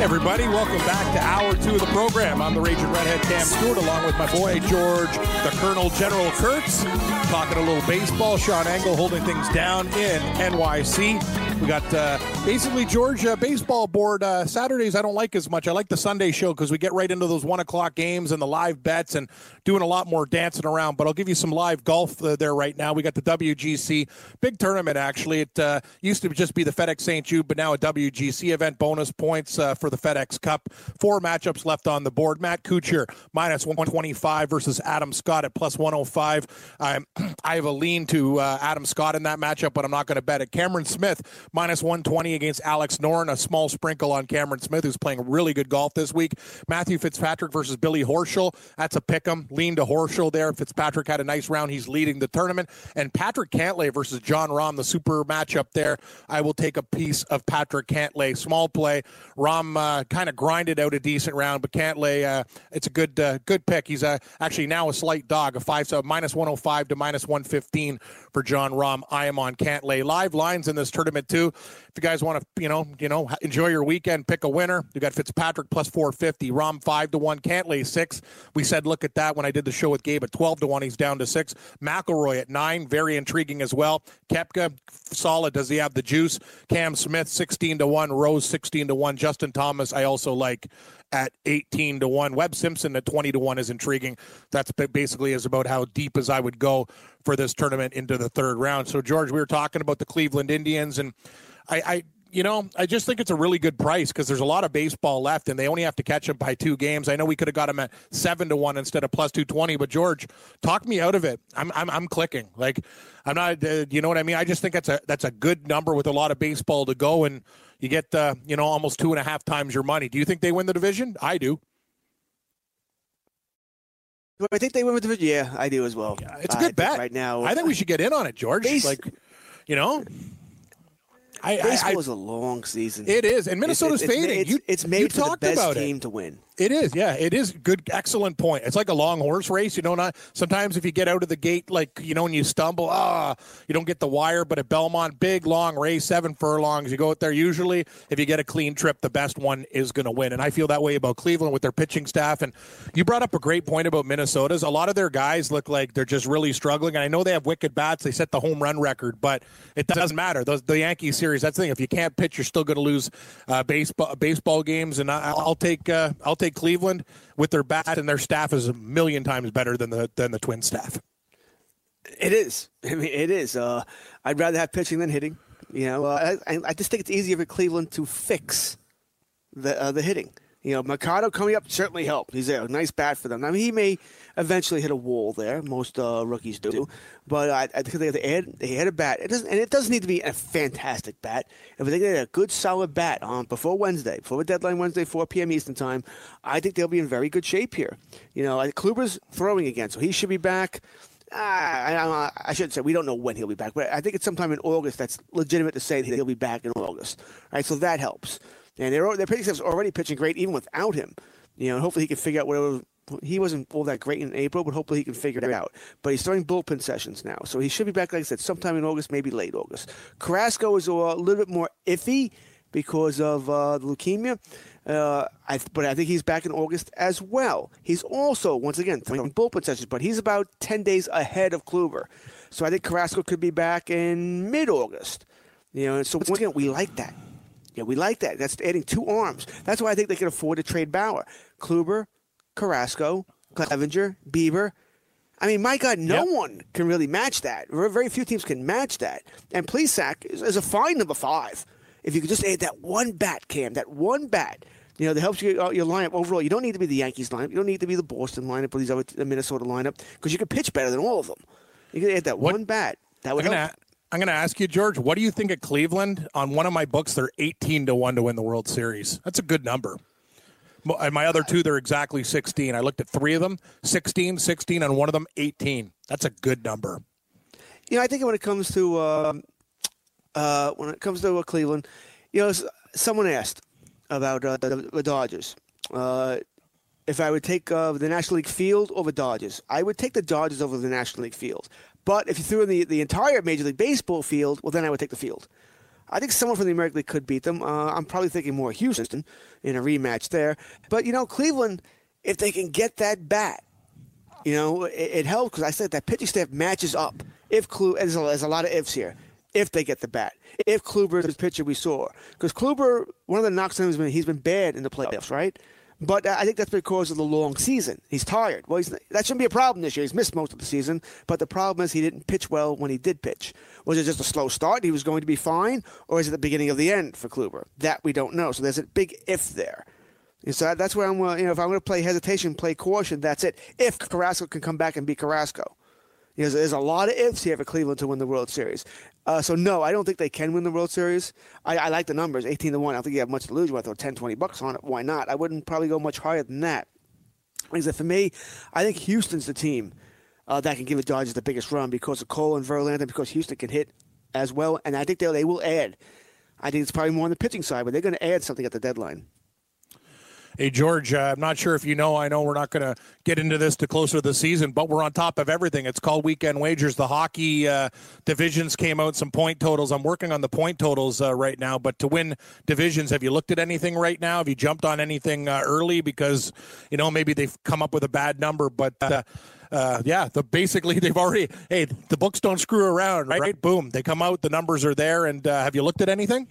everybody, welcome back to hour two of the program. I'm the Raging Redhead Cam Stewart, along with my boy George, the Colonel General Kurtz, talking a little baseball. Sean Angle holding things down in NYC. We got uh, basically George uh, baseball board uh, Saturdays. I don't like as much. I like the Sunday show because we get right into those one o'clock games and the live bets and doing a lot more dancing around. But I'll give you some live golf uh, there right now. We got the WGC big tournament. Actually, it uh, used to just be the FedEx St. Jude, but now a WGC event. Bonus points uh, for the FedEx Cup. Four matchups left on the board. Matt Kuchar minus one twenty five versus Adam Scott at plus one hundred five. I have a lean to uh, Adam Scott in that matchup, but I'm not going to bet it. Cameron Smith minus 120 against Alex Noren. A small sprinkle on Cameron Smith, who's playing really good golf this week. Matthew Fitzpatrick versus Billy Horschel. That's a pick. 'em. Lean to Horschel there. Fitzpatrick had a nice round. He's leading the tournament. And Patrick Cantlay versus Jon Rahm, the super matchup there. I will take a piece of Patrick Cantlay. Small play. Rahm uh, kind of grinded out a decent round, but Cantlay, uh, it's a good uh, good pick. He's uh, actually now a slight dog, a five so minus 105 to minus 115 for Jon Rahm. I am on Cantlay. Live lines in this tournament too. If you guys want to, you know, you know, enjoy your weekend, pick a winner. You got Fitzpatrick plus 450, Rahm five to one, Cantlay six. We said look at that when I did the show with Gabe at 12 to one. He's down to six. McIlroy at nine, very intriguing as well. Koepka solid. Does he have the juice? Cam Smith 16 to one, Rose 16 to one, Justin Thomas. I also like at 18 to 1. Webb Simpson at 20 to 1 is intriguing. That's basically is about how deep as I would go for this tournament into the third round. So George, we were talking about the Cleveland Indians and I, I you know, I just think it's a really good price because there's a lot of baseball left, and they only have to catch them by two games. I know we could have got them at seven to one instead of plus two twenty, but George, talk me out of it. I'm I'm, I'm clicking. Like I'm not. Uh, you know what I mean? I just think that's a that's a good number with a lot of baseball to go, and you get uh, you know almost two and a half times your money. Do you think they win the division? I do. Do I think they win the division? Yeah, I do as well. It's a good bet right now. I think we should get in on it, George. Base- like, you know, I, I, baseball I is a long season. it is, and Minnesota's it's, it's, fading. It's, you, it's made you for the best about team to win. It is, yeah, it is good, excellent point. It's like a long horse race, you know. Not sometimes if you get out of the gate, like you know, and you stumble, ah, you don't get the wire. But at Belmont, big long race, seven furlongs. You go out there. Usually, if you get a clean trip, the best one is going to win. And I feel that way about Cleveland with their pitching staff. And you brought up a great point about Minnesota's. A lot of their guys look like they're just really struggling. And I know they have wicked bats. They set the home run record, but it doesn't matter. Those the Yankee series. That's the thing. If you can't pitch, you're still going to lose uh, baseball baseball games. And I, I'll take uh, I'll take Cleveland with their bat and their staff is a million times better than the than the Twin staff. It is. I mean, it is. Uh, I'd rather have pitching than hitting. You know, uh, I, I just think it's easier for Cleveland to fix the uh, the hitting. You know, Mercado coming up certainly helped. He's a nice bat for them. I mean, he may eventually hit a wall there. Most uh, rookies do, but I, I think they, had they had a bat. It doesn't, and it doesn't need to be a fantastic bat. If they get a good solid bat on before Wednesday, before the deadline Wednesday, 4 p.m. Eastern time, I think they'll be in very good shape here. You know, like Kluber's throwing again, so he should be back. I, I, I shouldn't say we don't know when he'll be back, but I think it's sometime in August. That's legitimate to say that he'll be back in August. Right, so that helps. And their their pitching staff's already pitching great even without him. You know, hopefully he can figure out whatever. He wasn't all that great in April, but hopefully he can figure it out. But he's starting bullpen sessions now, so he should be back, like I said, sometime in August, maybe late August. Carrasco is a little bit more iffy because of uh, the leukemia. Uh, I, but I think he's back in August as well. He's also, once again, throwing bullpen sessions, but he's about 10 days ahead of Kluber. So I think Carrasco could be back in mid August. You know, so once again, we like that. Yeah, we like that. That's adding two arms. That's why I think they can afford to trade Bauer. Kluber, Carrasco, Clevinger, Bieber. I mean, my God, no Yep. one can really match that. Very few teams can match that. And Plesac is, is a fine number five. If you could just add that one bat, Cam, that one bat, you know, that helps you out your lineup overall. You don't need to be the Yankees lineup. You don't need to be the Boston lineup or these other the Minnesota lineup because you can pitch better than all of them. You can add that What- one bat. That I'm would gonna. I'm gonna ask you, George. What do you think of Cleveland? On one of my books, they're 18 to one to win the World Series. That's a good number. And my other two, they're exactly 16. I looked at three of them, 16, 16, and one of them, 18. That's a good number. You know, I think when it comes to um uh, when it comes to uh, Cleveland, you know, someone asked about uh, the, the Dodgers. Uh, if I would take uh, the National League field over Dodgers, I would take the Dodgers over the National League field. But if you threw in the, the entire Major League Baseball field, well, then I would take the field. I think someone from the American League could beat them. Uh, I'm probably thinking more Houston in a rematch there. But, you know, Cleveland, if they can get that bat, you know, it, it helps because I said that pitching staff matches up. If Klu, there's a, there's a lot of ifs here. If they get the bat, if Kluber is the pitcher we saw, because Kluber, one of the knocks on him has been he's been bad in the playoffs, right? But I think that's because of the long season. He's tired. Well, he's, that shouldn't be a problem this year. He's missed most of the season, but the problem is he didn't pitch well when he did pitch. Was it just a slow start? He was going to be fine, or is it the beginning of the end for Kluber? That we don't know. So there's a big if there. And so that's where I'm. Uh, you know, if I'm going to play hesitation, play caution. That's it. If Carrasco can come back and be Carrasco, you know, there's a lot of ifs here for Cleveland to win the World Series. Uh, so no, I don't think they can win the World Series. I, I like the numbers, 18 to one. I don't think you have much to lose. You throw 10, 20 bucks on it? Why not? I wouldn't probably go much higher than that. Said, for me, I think Houston's the team uh, that can give the Dodgers the biggest run because of Cole and Verlander, because Houston can hit as well, and I think they they will add. I think it's probably more on the pitching side, but they're going to add something at the deadline. Hey, George, uh, I'm not sure if you know. I know we're not going to get into this to closer to the season, but we're on top of everything. It's called Weekend Wagers. The hockey uh, divisions came out some point totals. I'm working on the point totals uh, right now, but to win divisions, have you looked at anything right now? Have you jumped on anything uh, early because you know maybe they've come up with a bad number, but. Uh, uh, yeah, the basically they've already. Hey, the books don't screw around, right? Boom, they come out, the numbers are there, and uh, have you looked at anything?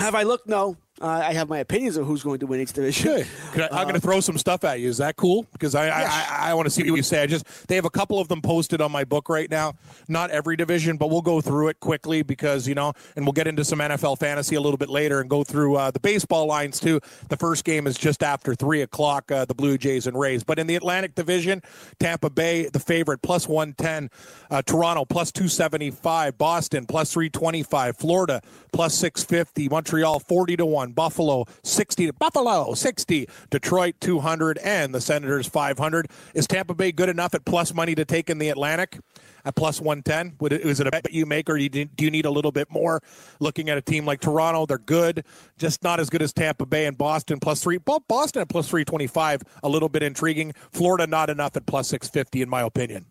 Have I looked? No. Uh, I have my opinions of who's going to win each division. Good. I, I'm going to throw some stuff at you. Is that cool? Because I Yes. I, I want to see what you say. I just they have a couple of them posted on my book right now. Not every division, but we'll go through it quickly because you know, and we'll get into some NFL fantasy a little bit later and go through uh, the baseball lines too. The first game is just after three o'clock. Uh, the Blue Jays and Rays. But in the Atlantic Division, Tampa Bay the favorite plus one ten, uh, Toronto plus two seventy five, Boston plus three twenty five, Florida plus six fifty, Montreal forty to one, Buffalo sixty to Buffalo sixty, Detroit two hundred, and the Senators five hundred. Is Tampa Bay good enough at plus money to take in the Atlantic? At plus one ten, would it, is it a bet you make, or do you need a little bit more? Looking at a team like Toronto, they're good, just not as good as Tampa Bay and Boston plus three. Boston at plus three twenty five, a little bit intriguing. Florida not enough at plus six fifty, in my opinion.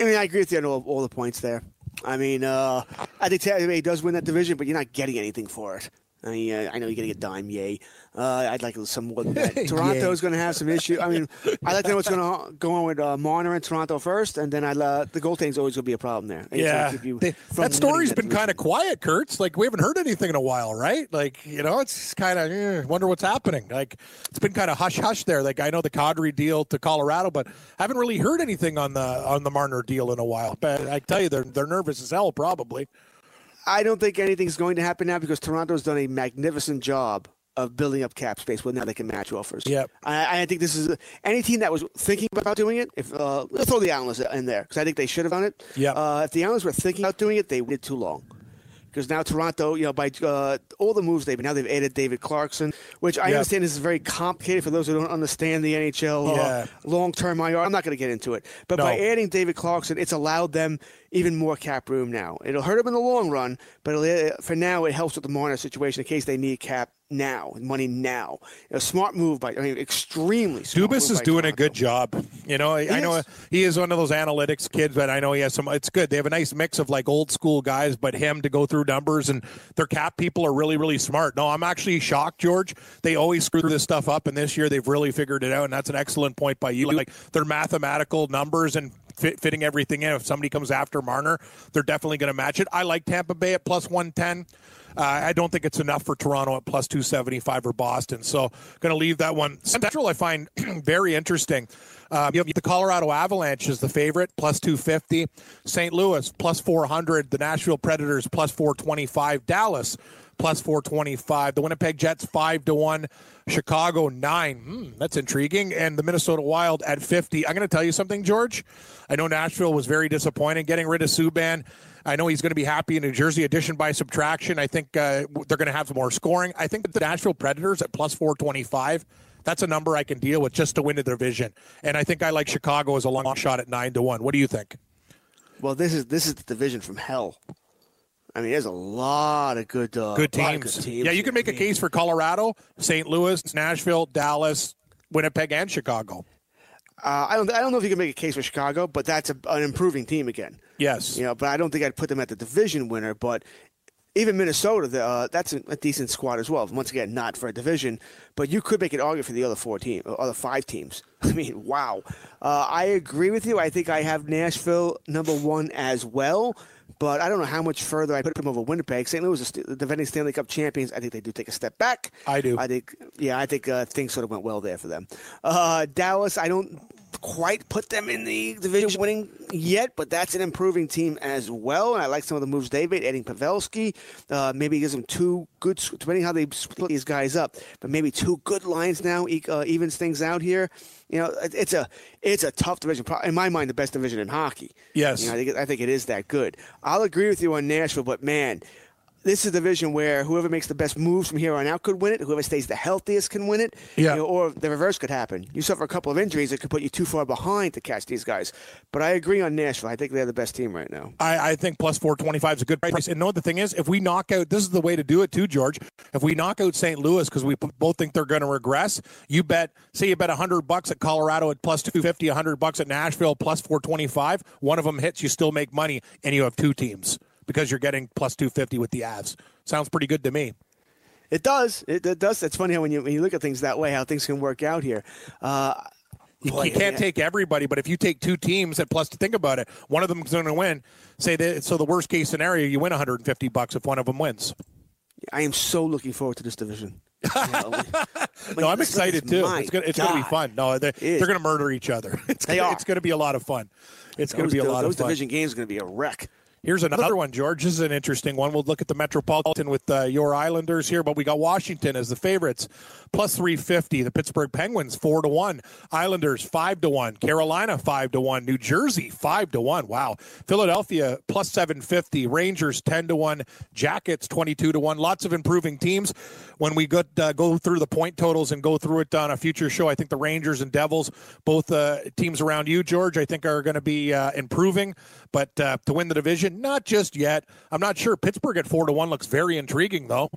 I mean, I agree with you on all, all the points there. I mean, uh, I think Tampa Bay does win that division, but you're not getting anything for it. I mean, uh, I know you're getting a dime, yay. Uh, I'd like some more than that. Toronto's going to have some issue. I mean, I'd like to know what's going to go on with uh, Marner and Toronto first, and then I uh, the goaltending's always going to be a problem there. You They- that story's been kind of quiet, Kurtz. Like we haven't heard anything in a while, right? Like you know, it's kind of eh, wonder what's happening. Like it's been kind of hush hush there. Like I know the Kadri deal to Colorado, but haven't really heard anything on the on the Marner deal in a while. But I tell you, they're they're nervous as hell, probably. I don't think anything's going to happen now because Toronto's done a magnificent job of building up cap space. Well, now they can match offers. Yep. I, I think this is any team that was thinking about doing it. If uh, let's throw the Islanders in there because I think they should have done it. Yeah. Uh, if the Islanders were thinking about doing it, they waited too long. Because now Toronto, you know, by uh, all the moves they've now they've added David Clarkson, which I Yep. understand is very complicated for those who don't understand the NHL uh, Yeah. long-term IR. I'm not going to get into it, but by adding David Clarkson, it's allowed them even more cap room now. It'll hurt them in the long run, but it'll, uh, for now, it helps with the Marner situation in case they need cap now, money now. A smart move by, I mean, extremely smart. Dubas is doing a good job. You know, I, I know he is one of those analytics kids, but I know he has some. It's good. They have a nice mix of like old school guys, but him to go through numbers and their cap people are really, really smart. No, I'm actually shocked, George. They always screw this stuff up, and this year they've really figured it out, and that's an excellent point by you. Like their mathematical numbers and fit, fitting everything in. If somebody comes after Marner, they're definitely going to match it. I like Tampa Bay at plus one ten. Uh, I don't think it's enough for Toronto at plus 275 or Boston. So going to leave that one. Central I find very interesting. Um, you have the Colorado Avalanche is the favorite, plus 250. St. Louis, plus 400. The Nashville Predators, plus 425. Dallas, plus 425. The Winnipeg Jets, 5 to 1. Chicago, 9. Hmm, that's intriguing. And the Minnesota Wild at 50. I'm going to tell you something, George. I know Nashville was very disappointed getting rid of Subban. I know he's going to be happy in New Jersey. Addition by subtraction. I think uh, they're going to have some more scoring. I think that the Nashville Predators at plus 425 that's a number I can deal with just to win the division. And I think I like Chicago as a long shot at nine to one. What do you think? Well, this is this is the division from hell. I mean, there's a lot of good, uh, good, teams. good teams. Yeah, you can make a case for Colorado, St. Louis, Nashville, Dallas, Winnipeg, and Chicago. Uh, I don't. I don't know if you can make a case for Chicago, but that's a, an improving team again. Yes. You know, but I don't think I'd put them at the division winner. But even Minnesota, the, uh, that's a, a decent squad as well. Once again, not for a division, but you could make an argument for the other four teams, other five teams. I mean, wow. Uh, I agree with you. I think I have Nashville number one as well. But I don't know how much further I put them over Winnipeg. St. Louis is the defending Stanley Cup champions. I think they do take a step back. I do. I think, yeah, I think uh, things sort of went well there for them. Uh, Dallas, I don't quite put them in the division winning yet, but that's an improving team as well. And I like some of the moves they made, adding Pavelski. Uh, maybe gives them two good, depending on how they split these guys up, but maybe two good lines now uh, evens things out here. You know, it's a it's a tough division. In my mind, the best division in hockey. Yes, you know, I think I think it is that good. I'll agree with you on Nashville, but man, this is a division where whoever makes the best moves from here on out could win it. Whoever stays the healthiest can win it. Yeah. You know, or the reverse could happen. You suffer a couple of injuries that could put you too far behind to catch these guys. But I agree on Nashville. I think they're the best team right now. I, I think plus 425 is a good price. And know the thing is, if we knock out, this is the way to do it too, George. If we knock out St. Louis because we both think they're going to regress, you bet, say you bet 100 bucks at Colorado at plus 250, 100 bucks at Nashville plus 425. One of them hits, you still make money, and you have two teams because you're getting plus 250 with the Avs. Sounds pretty good to me. It does. It, it does. It's funny how when you when you look at things that way, how things can work out here. Uh, you, boy, you can't take everybody, but if you take two teams, at plus to think about it, one of them is going to win. Say that. So the worst case scenario, you win 150 bucks if one of them wins. I am so looking forward to this division. no, I'm excited too. It's gonna, it's gonna be fun. No, they're, they're gonna murder each other. It's they gonna, are. It's gonna be a lot of fun. It's those, gonna be a those, lot those of fun. division games are gonna be a wreck. Here's another one, George. This is an interesting one. We'll look at the Metropolitan with uh, your Islanders here, but we got Washington as the favorites, plus 350. The Pittsburgh Penguins, 4 to 1. Islanders, 5 to 1. Carolina, 5 to 1. New Jersey, 5 to 1. Wow. Philadelphia, plus 750. Rangers, 10 to 1. Jackets, 22 to 1. Lots of improving teams. When we go, uh, go through the point totals and go through it on a future show, I think the Rangers and Devils, both uh, teams around you, George, I think are going to be uh, improving. But uh, to win the division, not just yet. I'm not sure. Pittsburgh at four to one looks very intriguing, though.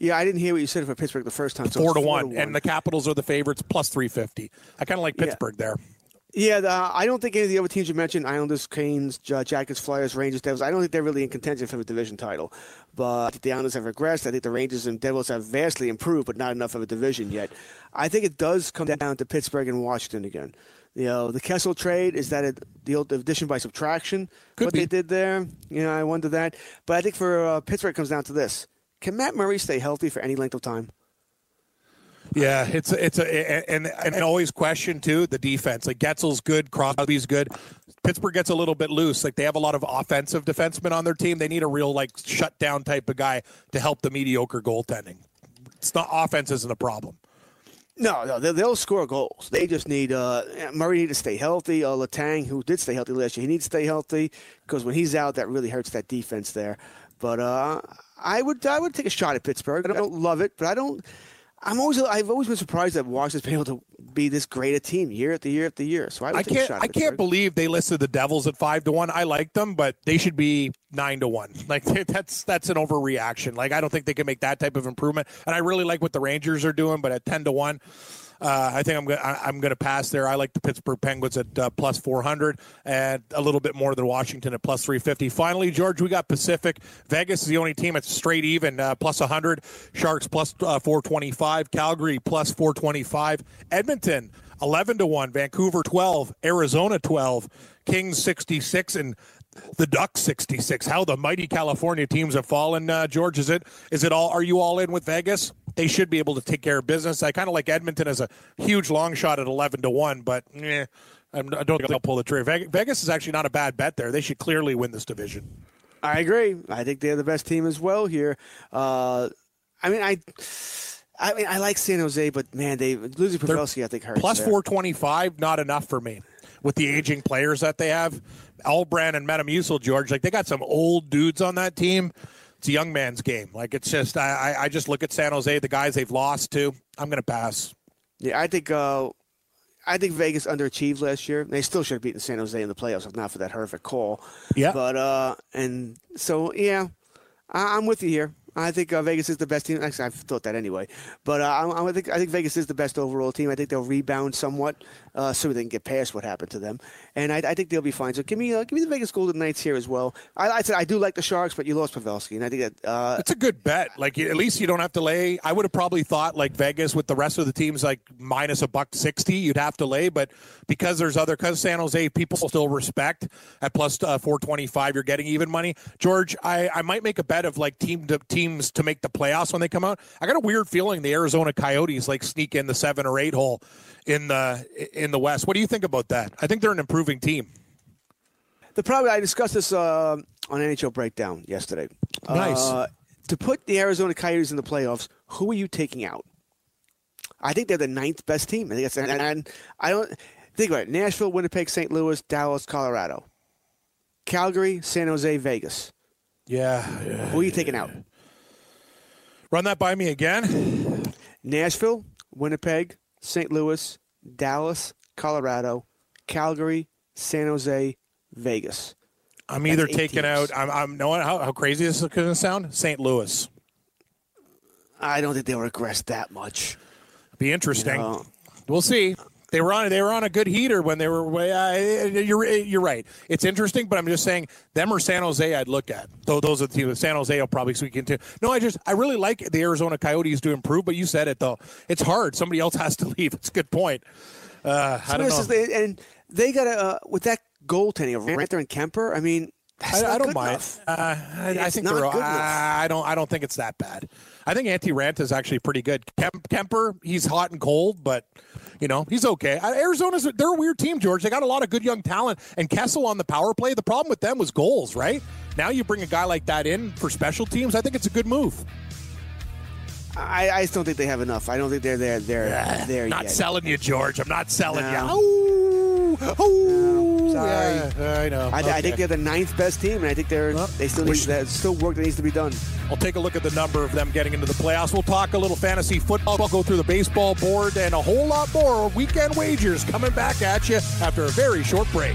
Yeah, I didn't hear what you said for Pittsburgh the first time. So four, to, four one. to one, and the Capitals are the favorites, plus three fifty. I kind of like Pittsburgh yeah. there. Yeah, the, I don't think any of the other teams you mentioned, Islanders, Canes, Jackets, Flyers, Rangers, Devils, I don't think they're really in contention for the division title. But the Islanders have regressed. I think the Rangers and Devils have vastly improved, but not enough of a division yet. I think it does come down to Pittsburgh and Washington again. You know, the Kessel trade is that a, the addition by subtraction? Could what be. they did there? You know, I wonder that. But I think for uh, Pittsburgh, it comes down to this: Can Matt Murray stay healthy for any length of time? Yeah, it's a, it's a and and always question too the defense. Like Guentzel's good, Crosby's good. Pittsburgh gets a little bit loose. Like they have a lot of offensive defensemen on their team. They need a real like shutdown type of guy to help the mediocre goaltending. It's not offense isn't a problem. No, no, they'll score goals. They just need uh, Murray need to stay healthy. Uh, Letang, who did stay healthy last year, he needs to stay healthy because when he's out, that really hurts that defense there. But uh, I would I would take a shot at Pittsburgh. I don't love it, but I don't. I'm always I've always been surprised that Washington's been able to be this great a team year after year after year. So I, I can't I can't believe they listed the Devils at five to one. I like them, but they should be nine to one. Like that's that's an overreaction. Like I don't think they can make that type of improvement. And I really like what the Rangers are doing, but at ten to one. Uh, I think I'm going. I'm going to pass there. I like the Pittsburgh Penguins at uh, plus 400 and a little bit more than Washington at plus 350. Finally, George, we got Pacific. Vegas is the only team that's straight even, uh, plus 100. Sharks plus, uh, 425. Calgary plus 425. Edmonton 11 to one. Vancouver 12. Arizona 12. Kings 66 and the Ducks 66. How the mighty California teams have fallen, uh, George. Is it is it all? Are you all in with Vegas? They should be able to take care of business. I kind of like Edmonton as a huge long shot at 11 to one, but eh, I'm- I don't think they'll pull the trigger. Vegas is actually not a bad bet there. They should clearly win this division. I agree. I think they're the best team as well here. Uh, I mean, I, I mean, I like San Jose, but man, they losing Pavelski, I think hurts. 425, not enough for me. With the aging players that they have, Albrand and Metamucil, George, like they got some old dudes on that team. It's a young man's game. Like it's just, I, I, I just look at San Jose, the guys they've lost to. I'm going to pass. Yeah, I think. Uh, I think Vegas underachieved last year. They still should have beaten San Jose in the playoffs if not for that horrific call. Yeah. But uh, and so yeah, I, I'm with you here. I think uh, Vegas is the best team. Actually, I've thought that anyway. But uh, I, I think I think Vegas is the best overall team. I think they'll rebound somewhat, uh, so they can get past what happened to them, and I, I think they'll be fine. So give me uh, give me the Vegas Golden Knights here as well. I, I said I do like the Sharks, but you lost Pavelski, and I think that uh, It's a good bet. Like at least you don't have to lay. I would have probably thought like Vegas with the rest of the teams like minus a buck sixty, you'd have to lay. But because there's other because San Jose people still respect at plus uh, four twenty five, you're getting even money. George, I, I might make a bet of like team to, teams to make the playoffs when they come out. I got a weird feeling the Arizona Coyotes like sneak in the seven or eight hole in the in the West. What do you think about that? I think they're an improving team. The problem I discussed this uh, on NHL Breakdown yesterday. Nice. Uh, to put the Arizona Coyotes in the playoffs, who are you taking out? I think they're the ninth best team. I think that's, and, and I don't think about it. Nashville, Winnipeg, St. Louis, Dallas, Colorado, Calgary, San Jose, Vegas. Yeah. Who are you taking out? Run that by me again. Nashville, Winnipeg, St. Louis, Dallas, Colorado, Calgary, San Jose, Vegas. I'm either taking teams. out. I'm. I'm. Know how, how crazy this is going to sound? St. Louis. I don't think they'll regress that much. Be interesting. No. We'll see. They were on. They were on a good heater when they were. Uh, you're. You're right. It's interesting, but I'm just saying them or San Jose. I'd look at. Though those are the teams. San Jose will probably squeak into. No, I just. I really like the Arizona Coyotes to improve, but you said it though. It's hard. Somebody else has to leave. It's a good point. Uh, I don't know. is- and they got a uh, with that goaltending of Raanta and Kuemper. I mean, I, I don't mind. Uh, I, I think they're. good enough. I don't. I don't think it's that bad. I think Antti Raanta is actually pretty good. Kemp, Kuemper, he's hot and cold, but you know he's okay. Uh, Arizona's they're a weird team, George. They got a lot of good young talent, and Kessel on the power play. The problem with them was goals, right? Now you bring a guy like that in for special teams. I think it's a good move. I, I just don't think they have enough. I don't think they're there. They're there Not yet. selling you, George. I'm not selling No. you. Oh, oh, sorry. Yeah, I know. I, I think they're the ninth best team, and I think they're Well, they still need wish- there's still work that needs to be done. I'll take a look at the number of them getting into the playoffs. We'll talk a little fantasy football. We'll go through the baseball board and a whole lot more weekend wagers coming back at you after a very short break.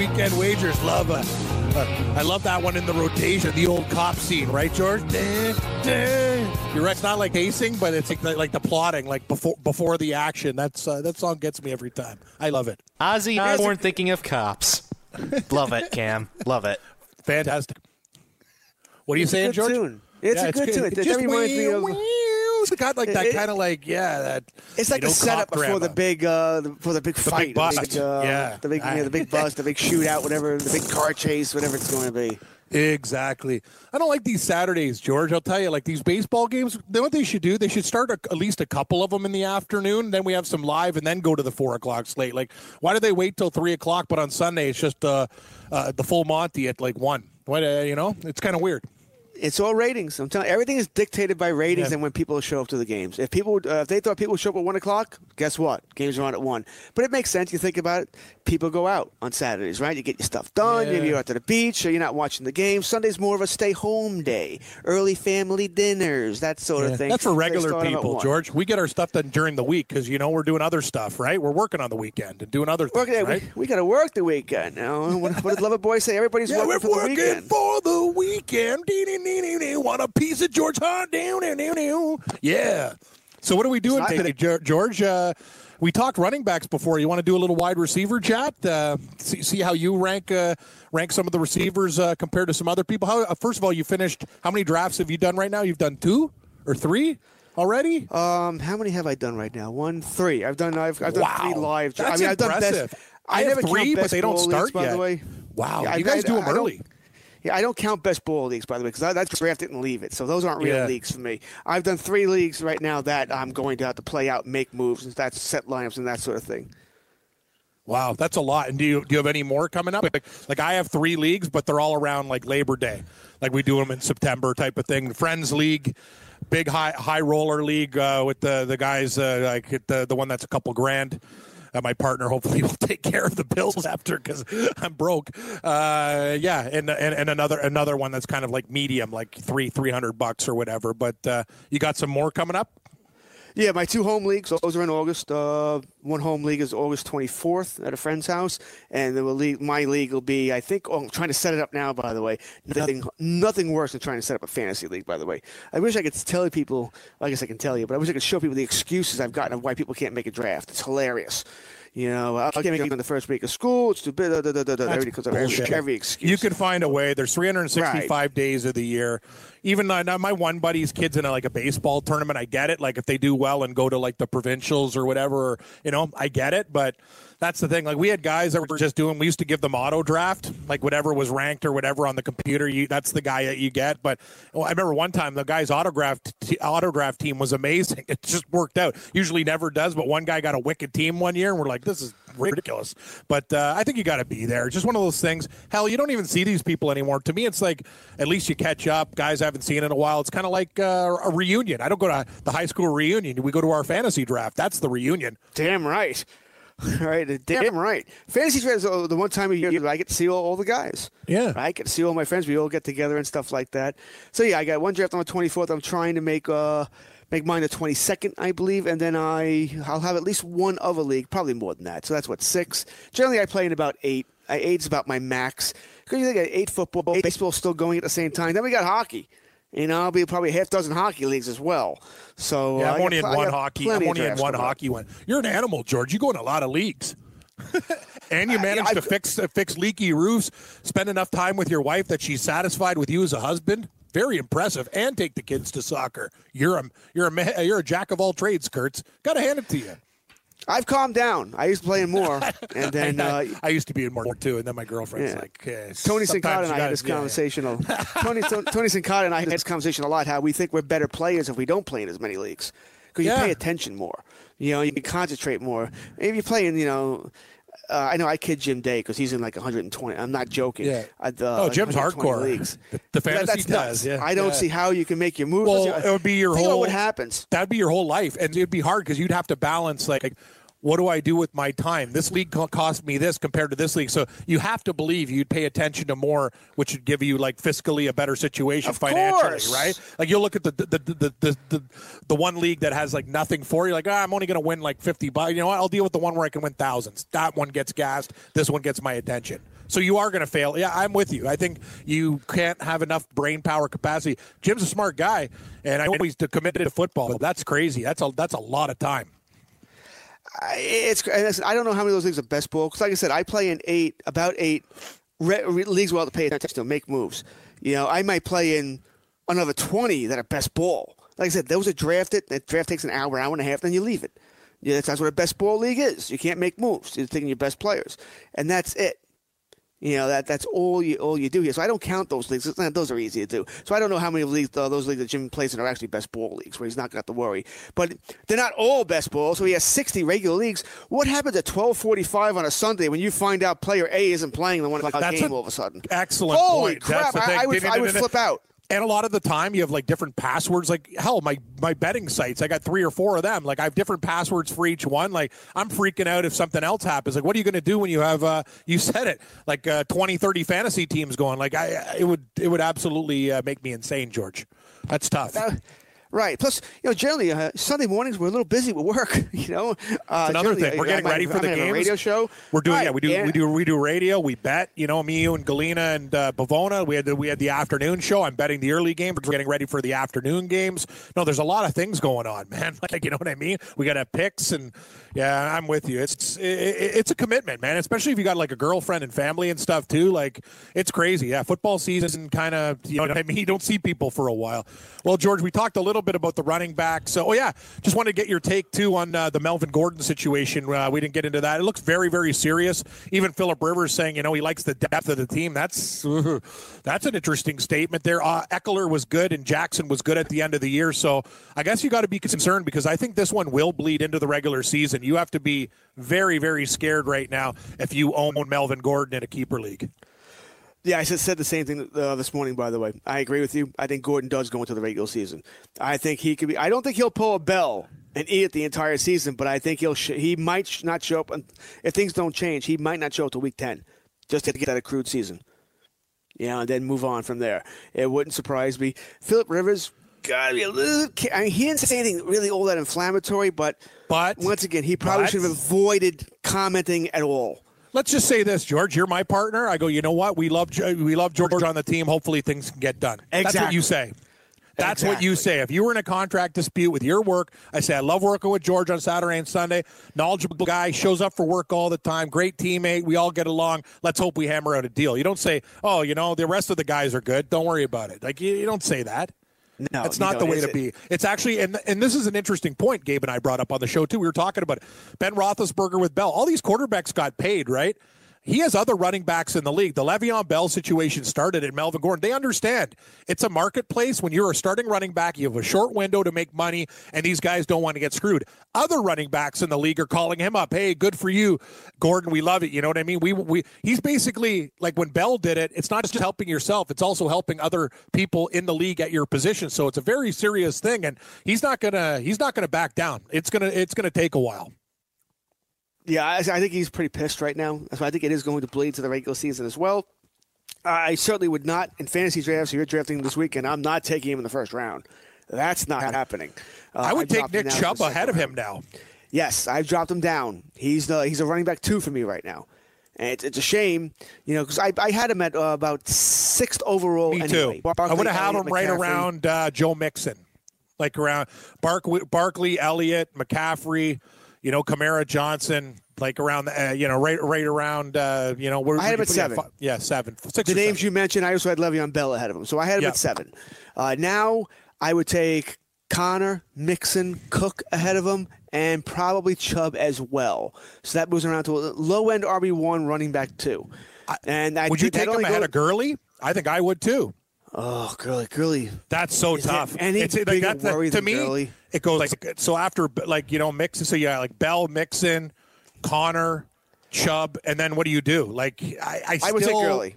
Weekend Wagers. Love uh, uh, I love that one in the rotation, the old cop scene, right, George? Dun, dun. You're right. It's not like pacing, but it's like, like the plotting, like before before the action. That's uh, that song gets me every time. I love it. Ozzy Osbourne thinking of cops. Love it, Cam. Love it. Fantastic. What are you saying, George? tune. It's a good tune. It- that just reminds me of- It's got like that kind of like yeah that. It's like a setup cop before the big, uh, the, for the big big fight, bust. uh, Yeah. the big, yeah, the big bust, the big shootout, whatever, the big car chase, whatever it's going to be. Exactly. I don't like these Saturdays, George. I'll tell you, like these baseball games, then what they should do, they should start a, at least a couple of them in the afternoon. Then we have some live and then go to the four o'clock slate. Like, why do they wait till three o'clock? But on Sunday, it's just uh, uh, the full Monty at like one. What, uh, you know, it's kind of weird. It's all ratings. I'm telling you, everything is dictated by ratings Yeah. and when people show up to the games. If people, uh, if they thought people would show up at one o'clock, guess what? Games are on at one. But it makes sense. You think about it. People go out on Saturdays, right? You get your stuff done. Yeah. Maybe you're out to the beach, or you're not watching the game. Sunday's more of a stay-home day, early family dinners, that sort Yeah. of thing. That's for regular start 'em at people. George. We get our stuff done during the week because you know we're doing other stuff, right? We're working on the weekend and doing other things, Working, right? we, we got to work the weekend now. What, what did Loverboy say? Everybody's Yeah, working we're for the working weekend. for the weekend. Dee, dee, dee, dee, dee. Want a piece of George Hunt? Yeah. So what are we doing today, George? Uh, we talked running backs before. You want to do a little wide receiver chat? Uh, see, see how you rank uh, rank some of the receivers uh, compared to some other people. How, uh, first of all, you finished. How many drafts have you done right now? You've done two or three already. Um, how many have I done right now? One, three. I've done. I've, I've done wow, three live. That's I mean, I've done impressive. best. I, have never three, but they don't start leagues, by yet. the way. Wow, Yeah, you I- guys I- do them I early. Yeah, I don't count best ball leagues, by the way, because that's draft it and leave it. So those aren't real Yeah. leagues for me. I've done three leagues right now that I'm going to have to play out, make moves, and that's set lineups and that sort of thing. Wow, that's a lot. And do you do you have any more coming up? Like, like I have three leagues, but they're all around like Labor Day. Like we do them in September, type of thing. Friends League, big high high roller league uh, with the the guys uh, like the the one that's a couple grand. Uh, my partner hopefully will take care of the bills after because I'm broke. Uh, yeah, and, and and another another one that's kind of like medium, like three three hundred bucks or whatever. But uh, you got some more coming up. Yeah, my two home leagues, those are in August. Uh, one home league is August 24th at a friend's house, and the league, my league will be, I think, oh, I'm trying to set it up now, by the way. Nothing nothing worse than trying to set up a fantasy league, by the way. I wish I could tell people, I guess I can tell you, but I wish I could show people the excuses I've gotten of why people can't make a draft. It's hilarious. You know, I can't make it in the first week of school. It's too big. Da, da, da, da, every, every excuse. You can find a way. There's 365 days of the year. Even uh, my one buddy's kids in a, like a baseball tournament. I get it. Like if they do well and go to like the provincials or whatever, you know, I get it. But that's the thing. Like we had guys that were just doing. We used to give them auto draft, like whatever was ranked or whatever on the computer. You that's the guy that you get. But well, I remember one time the guy's autograph t- autograph team was amazing. It just worked out. Usually never does, but one guy got a wicked team one year, and we're like, this is ridiculous. But uh, I think you got to be there. Just one of those things. Hell, you don't even see these people anymore. To me, it's like at least you catch up. Guys I haven't seen in a while. It's kind of like uh, a reunion. I don't go to the high school reunion. We go to our fantasy draft. That's the reunion. Damn right. right, damn right. Fantasy uh, the one time a year that I get to see all, all the guys. Yeah. I get to see all my friends. We all get together and stuff like that. So yeah, I got one draft on the twenty fourth. I'm trying to make uh make mine the twenty second, I believe, and then I I'll have at least one other league, probably more than that. So that's what six. Generally, I play in about eight. I eight's about my max. Because you think eight football, eight baseball still going at the same time. Then we got hockey. You know, I'll be probably a half dozen hockey leagues as well. So Yeah, uh, I'm only in pl- one hockey. I'm only in one hockey one. You're an animal, George. You go in a lot of leagues. and you manage yeah, to I've- fix uh, fix leaky roofs, spend enough time with your wife that she's satisfied with you as a husband. Very impressive, and take the kids to soccer. You're a you're a you're a jack of all trades, Kurtz. Got to hand it to you. I've calmed down. I used to play in more, and then I, uh, I used to be in more too, and then my girlfriend's Yeah. like, eh, Tony sometimes and I had this yeah, yeah. conversation. a- Tony Tony Sincata and I had this conversation a lot. How we think we're better players if we don't play in as many leagues because you Yeah. pay attention more. You know, you can concentrate more. If you're playing, you know. Uh, I know I kid Jim Day because he's in like 120. I'm not joking. Yeah. Uh, Oh, like Jim's hardcore. Leagues. The- the That- fantasy that's does, yeah. I don't Yeah. see how you can make your moves. Well, it would be your think whole. what happens. That'd be your whole life, and it'd be hard because you'd have to balance like, like, what do I do with my time? This league cost me this compared to this league, so you have to believe you'd pay attention to more, which would give you like fiscally a better situation Of financially, course. right? Like you'll look at the the, the, the, the, the one league that has like nothing for you, like ah, I'm only going to win like fifty bucks. You know what? I'll deal with the one where I can win thousands. That one gets gassed. This one gets my attention. So you are going to fail. Yeah, I'm with you. I think you can't have enough brain power capacity. Jim's a smart guy, and I know he's committed to football. But that's crazy. That's a that's a lot of time. I- it's I don't know how many of those leagues are best ball because, like I said, I play in eight, about eight re- re- leagues. Well, to pay attention to make moves. You know, I might play in another twenty that are best ball. Like I said, those are drafted. That draft takes an hour, hour and a half, then you leave it. Yeah, that's, that's what a best ball league is. You can't make moves. You're taking your best players, and that's it. You know that that's all you all you do here. So I don't count those leagues. Not- Those are easy to do. So I don't know how many leagues uh, those leagues that Jim plays in are actually best ball leagues, where he's not got to worry. But they're not all best ball. So he has sixty regular leagues. What happens at twelve forty five on a Sunday when you find out player A isn't playing the one o'clock That's game a all of a sudden? excellent Holy point. Crap! I. I would I would flip out. And a lot of the time, you have like different passwords. Like hell, my my betting sites, I got three or four of them. Like I have different passwords for each one. Like I'm freaking out if something else happens. Like what are you going to do when you have? uh You said it, like uh, 20, 30 fantasy teams going. Like I, it would it would absolutely uh, make me insane, George. That's tough. That- Right. Plus, you know, generally uh, Sunday mornings we're a little busy with work. You know, uh, another thing. We're getting ready for I'm the games. radio show. We're doing Right, yeah. We do we do we do radio. We bet. You know, me, you, and Galena and uh, Bavona. We had the, we had the afternoon show. I'm betting the early game. We're getting ready for the afternoon games. No, there's a lot of things going on, man. Like you know what I mean. We got to have picks and yeah, I'm with you. It's it, it's a commitment, man. Especially if you got like a girlfriend and family and stuff too. Like it's crazy. Yeah, football season kind of you know what I mean. You don't see people for a while. Well, George, we talked a little bit about the running back. So, oh yeah, just wanted to get your take too on uh, the Melvin Gordon situation. Uh, we didn't get into that. It looks very, very serious. Even Philip Rivers saying, you know, he likes the depth of the team. That's that's an interesting statement there. Uh, Ekeler was good and Jackson was good at the end of the year. So, I guess you got to be concerned because I think this one will bleed into the regular season. You have to be very, very scared right now if you own Melvin Gordon in a keeper league. Yeah, I said, said the same thing uh, this morning. By the way, I agree with you. I think Gordon does go into the regular season. I think he could be. I don't think he'll pull a bell and eat it the entire season, but I think he'll. Sh- he might sh- not show up if things don't change. He might not show up till week ten, just to get that accrued season. Yeah, and then move on from there. It wouldn't surprise me. Philip Rivers gotta be a little. I mean, he didn't say anything really all that inflammatory, but But once again, he probably but- should have avoided commenting at all. Let's just say this, George. You're my partner. I go. You know what? We love we love George on the team. Hopefully, things can get done. That's what you say. That's what you say. If you were in a contract dispute with your work, I say I love working with George on Saturday and Sunday. Knowledgeable guy, shows up for work all the time. Great teammate. We all get along. Let's hope we hammer out a deal. You don't say, "Oh, you know, the rest of the guys are good. Don't worry about it." Like you, you don't say that. No, That's not the way to It's- be. It's actually, and and this is an interesting point. Gabe and I brought up on the show too. We were talking about it. Ben Roethlisberger with Bell. All these quarterbacks got paid, right? He has other running backs in the league. The Le'Veon Bell situation started at Melvin Gordon. They understand it's a marketplace. When you're a starting running back, you have a short window to make money, and these guys don't want to get screwed. Other running backs in the league are calling him up. Hey, good for you, Gordon. We love it. You know what I mean? We we he's basically like when Bell did it. It's not just helping yourself; it's also helping other people in the league at your position. So it's a very serious thing, and he's not gonna he's not gonna back down. It's gonna it's gonna take a while. Yeah, I, I think he's pretty pissed right now. So I think it is going to bleed to the regular season as well. I certainly would not in fantasy drafts. If you're drafting this weekend, I'm not taking him in the first round. That's not happening. Uh, I would take Nick Chubb ahead of him now. Yes, I've dropped him down. He's the he's a running back two for me right now, and it's, it's a shame, you know, because I, I had him at uh, about sixth overall. Me anyway. too. Barkley, I would have had him right around uh, Joe Mixon, like around Bark- Barkley, Elliott, McCaffrey, you know, Kamara Johnson, like around the, uh, you know, right right around uh, you know where I had him at yeah, seven. fi- Yeah, seven. Six The names seven. you mentioned, I also had Le'Veon Bell ahead of him, so I had him Yeah. at seven. Uh, now I would take Connor, Mixon, Cook ahead of him, and probably Chubb as well. So that moves around to low end RB one, running back two. And I would you take him ahead of Gurley? I think I would too. Oh, Gurley, Gurley. That's so Is tough. any it's like that's worry to than me. Gurley? It goes like so after like you know Mixon. So yeah, like Bell, Mixon, Connor, Chubb, and then what do you do? Like I, I, I would take Gurley.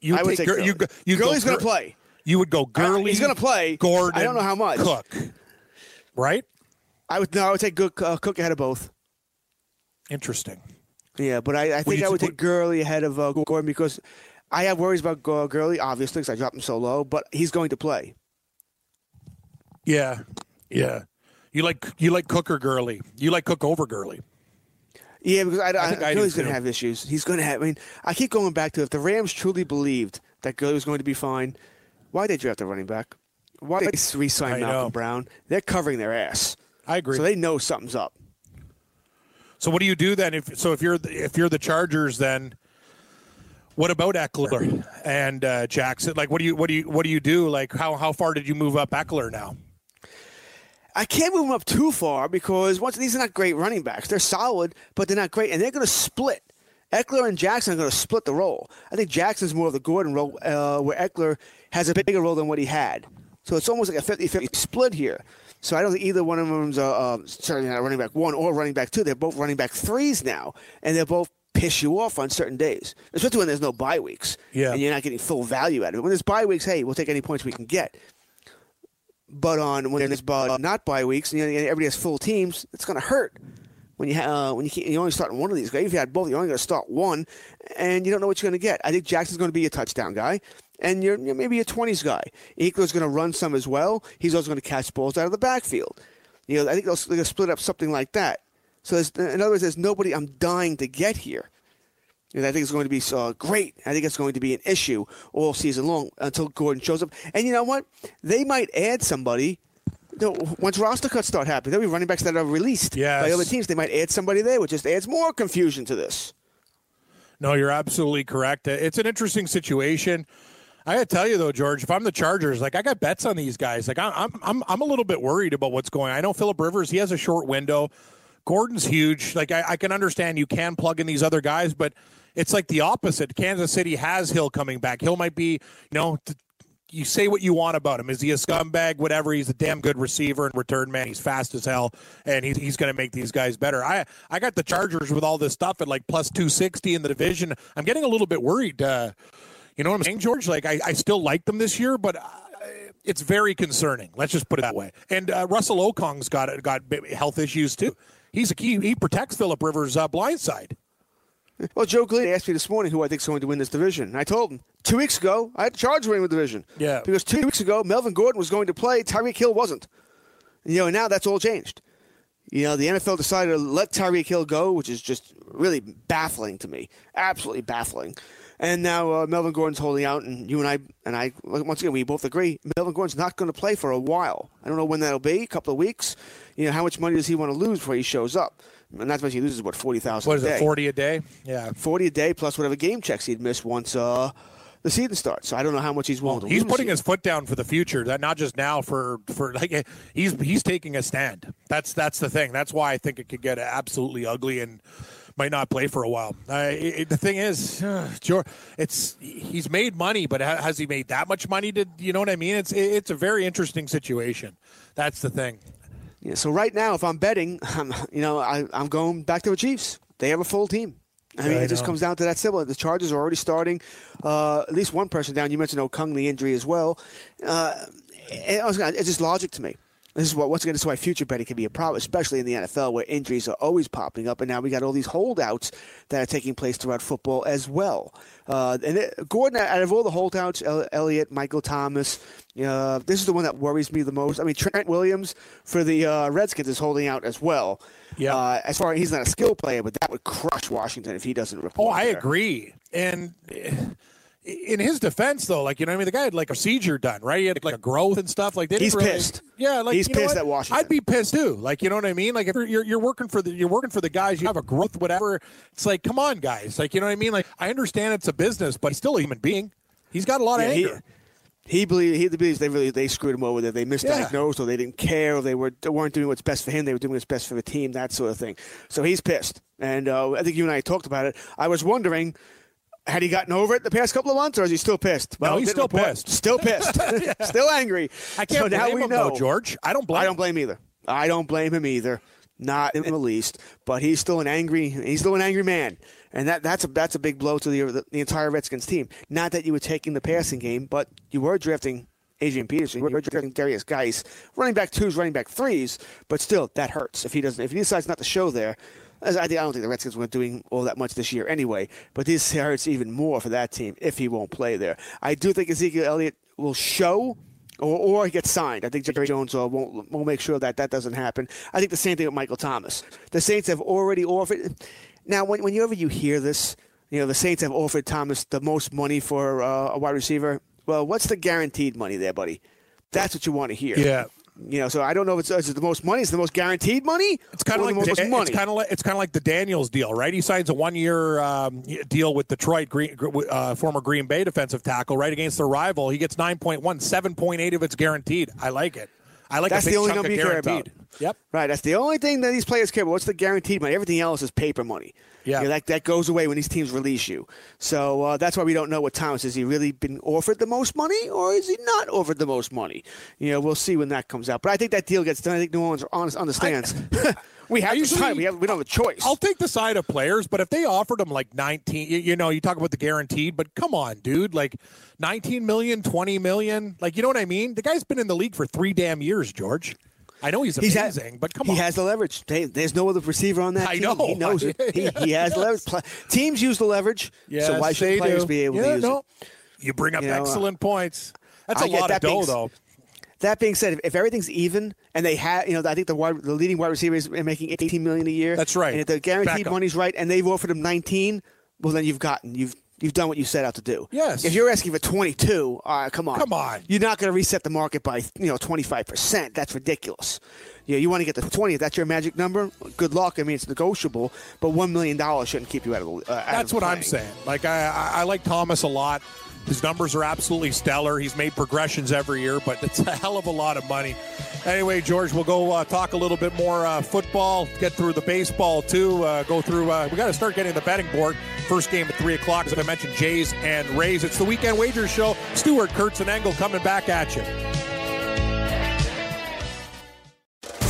You I would take take Gurley. you go, you Gurley's go going to play. You would go Gurley. he's gonna play. Gordon. I don't know how much. Cook. Right. I would no, I would take Cook, uh, Cook ahead of both. Interesting. Yeah, but I, I think you I would t- take Gurley ahead of uh, Gordon because I have worries about uh, Gurley, obviously, because I dropped him so low. But he's going to play. Yeah. Yeah. You like you like Cook or Gurley? You like Cook over Gurley? Yeah, because I, I, think I I know he's going to have issues. He's going to have. I mean, I keep going back to if the Rams truly believed that Gurley was going to be fine, why did they draft a running back? Why did they re-sign Malcolm know. Brown? They're covering their ass, I agree. so they know something's up. So what do you do then? If so, if you're the, if you're the Chargers, then what about Ekeler and uh, Jackson? Like, what do you what do you what do you do? Like, how how far did you move up Ekeler now? I can't move them up too far because once these are not great running backs. They're solid, but they're not great, and they're going to split. Ekeler and Jackson are going to split the role. I think Jackson's more of the Gordon role, uh, where Ekeler has a bigger role than what he had. So it's almost like a 50-50 split here. So I don't think either one of them's uh, uh, certainly not running back one or running back two. They're both running back threes now, and they're both piss you off on certain days, especially when there's no bye weeks. Yeah. And you're not getting full value out of it. When there's bye weeks, hey, we'll take any points we can get. But on when there's uh, not bye weeks and everybody has full teams, it's going to hurt. When you ha- uh, when you you only start one of these guys, if you had both, you're only going to start one, and you don't know what you're going to get. I think Jackson's going to be a touchdown guy, and you're, you're maybe a 20s guy. Ekeler's going to run some as well. He's also going to catch balls out of the backfield. You know, I think they'll, to split up something like that. So there's, in other words, there's nobody I'm dying to get here. And I think it's going to be uh, great. I think it's going to be an issue all season long until Gordon shows up. And you know what? They might add somebody. you know, Once roster cuts start happening, there'll be running backs that are released Yes. by other teams. They might add somebody there, which just adds more confusion to this. No, you're absolutely correct. It's an interesting situation. I gotta tell you though, George, if I'm the Chargers, like I got bets on these guys. Like I'm, I'm, I'm, I'm a little bit worried about what's going. on. I know Philip Rivers, he has a short window. Gordon's huge. Like I, I can understand you can plug in these other guys, but it's like the opposite. Kansas City has Hill coming back. Hill might be, you know, you say what you want about him. Is he a scumbag? Whatever. He's a damn good receiver and return man. He's fast as hell, and he's, he's going to make these guys better. I I got the Chargers with all this stuff at like plus two sixty in the division. I'm getting a little bit worried. Uh, you know what I'm saying, George? Like I, I still like them this year, but. Uh, it's very concerning. Let's just put it that way. And uh, Russell Okung's got got health issues too. He's a key. He protects Philip Rivers' uh, blind side. Well, Joe Glenn asked me this morning who I think is going to win this division. And I told him two weeks ago I had the Chargers winning the division. Yeah. Because two weeks ago Melvin Gordon was going to play, Tyreek Hill wasn't. You know, and now that's all changed. You know, the NFL decided to let Tyreek Hill go, which is just really baffling to me, absolutely baffling. And now uh, Melvin Gordon's holding out, and you and I and I once again we both agree Melvin Gordon's not going to play for a while. I don't know when that'll be, a couple of weeks. You know, how much money does he want to lose before he shows up? And that's when he loses what forty thousand. What is a day. it, forty a day? Yeah. 40 a day plus whatever game checks he'd miss once uh, the season starts. So I don't know how much he's willing to He's putting his foot down for the future. That not just now for for like he's he's taking a stand. That's that's the thing. That's why I think it could get absolutely ugly and might not play for a while. Uh, it, it- the thing is, uh, it's he's made money, but has he made that much money? To you know what I mean? It's it, it's a very interesting situation. That's the thing. Yeah, so right now, if I'm betting, I'm, you know, I, I'm going back to the Chiefs. They have a full team. I mean, Yeah, I it just know. comes down to that simple. The Chargers are already starting. Uh, at least one person down. You mentioned Okung, the injury as well. Uh, and I was gonna- it's just logic to me. This is what once again, this is why future betting can be a problem, especially in the NFL where injuries are always popping up, and now we got all these holdouts that are taking place throughout football as well. Uh, and it, Gordon, out of all the holdouts, El- Elliott, Michael Thomas, uh, this is the one that worries me the most. I mean, Trent Williams for the uh, Redskins is holding out as well. Yeah. Uh, as far as he's not a skill player, but that would crush Washington if he doesn't report. Oh. I there. agree. And eh, in his defense, though, like you know, what I mean, the guy had like a procedure done, right? He had like a growth and stuff. Like He's really- pissed. Yeah, like He's you know pissed at Washington. I'd be pissed too. Like you know what I mean? Like if you're, you're working for the you're working for the guys, you have a growth, whatever. It's like, come on, guys. Like you know what I mean? Like I understand it's a business, but he's still a human being. He's got a lot Yeah, of he, anger. he believe he believes they really they screwed him over that they misdiagnosed or they didn't care or they were they weren't doing what's best for him they were doing what's best for the team that sort of thing so he's pissed and uh, I think you and I talked about it I was wondering had he gotten over it the past couple of months or is he still pissed No, he's still report. pissed. still pissed still angry I can't so now blame we him know though, George. I don't blame. I don't blame either I don't blame him either not in the least but he's still an angry he's still an angry man and that, that's a that's a big blow to the, the the entire Redskins team. Not that you were taking the passing game, but you were drafting Adrian Peterson, you were drafting Derrius Guice, running back twos, running back threes. But still, that hurts if he doesn't. If he decides not to show there, I, don't think the Redskins were doing all that much this year anyway. But this hurts even more for that team if he won't play there. I do think Ezekiel Elliott will show. Or, or he gets signed. I think Jerry Jones won't, won't make sure that that doesn't happen. I think the same thing with Michael Thomas. The Saints have already offered. Now, when, whenever you hear this, you know, the Saints have offered Thomas the most money for uh, a wide receiver. Well, what's the guaranteed money there, buddy? That's what you want to hear. Yeah. You know, so I don't know if it's is it the most money. It's the most guaranteed money? It's kind of the like most the, money. it's kind of like it's kind of like the Daniels deal, right? He signs a one-year um, deal with Detroit, Green, uh, former Green Bay defensive tackle, right against their rival. He gets 9.1, 7.8 of it's guaranteed. I like it. I like That's the only number you care about. Yep. Right. That's the only thing that these players care about. What's the guaranteed money? Everything else is paper money. Yeah. You know, that that goes away when these teams release you. So uh, that's why we don't know what Thomas has he really been offered the most money or is he not offered the most money? You know, we'll see when that comes out. But I think that deal gets done. I think New Orleans honest, understands. We have usually- sign. We, have, we don't have a choice. I'll take the side of players, but if they offered him like 19, you, you know, you talk about the guaranteed, but come on, dude, like 19 million, 20 million, like you know what I mean? The guy's been in the league for three damn years, George. I know he's He's amazing, but come on. he has the leverage. There's no other receiver on that I team. know. He knows it. He, he has leverage. Teams use the leverage, Yes, so why should players do. be able yeah, to use no. it? You bring up You know, uh, excellent points. That's a I lot of that dough, though. That being said, if, if everything's even and they have, you know, I think the wide, the leading wide receiver is making 18 million a year. That's right. And if the guaranteed money's right, and they've offered him 19, well, then you've gotten you've you've done what you set out to do. Yes. If you're asking for 22, all right, come on, Come on. You're not going to reset the market by you know 25 percent. That's ridiculous. You know, you want to get to 20. If that's your magic number, good luck. I mean, it's negotiable, but one million dollars shouldn't keep you out of the. Uh, out That's of what I'm saying. Like I, I, I like Thomas a lot. His numbers are absolutely stellar. He's made progressions every year, but it's a hell of a lot of money. Anyway, George, we'll go uh, talk a little bit more uh, football. Get through the baseball too. Uh, go through. Uh, we got to start getting the betting board. First game at three o'clock, as I mentioned, Jays and Rays. It's the weekend wagers show. Stewart, Kurtz, and Engel coming back at you.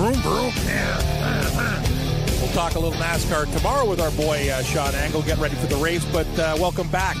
Vroom vroom. We'll talk a little NASCAR tomorrow with our boy uh, Sean Engel. Get ready for the race, but uh, welcome back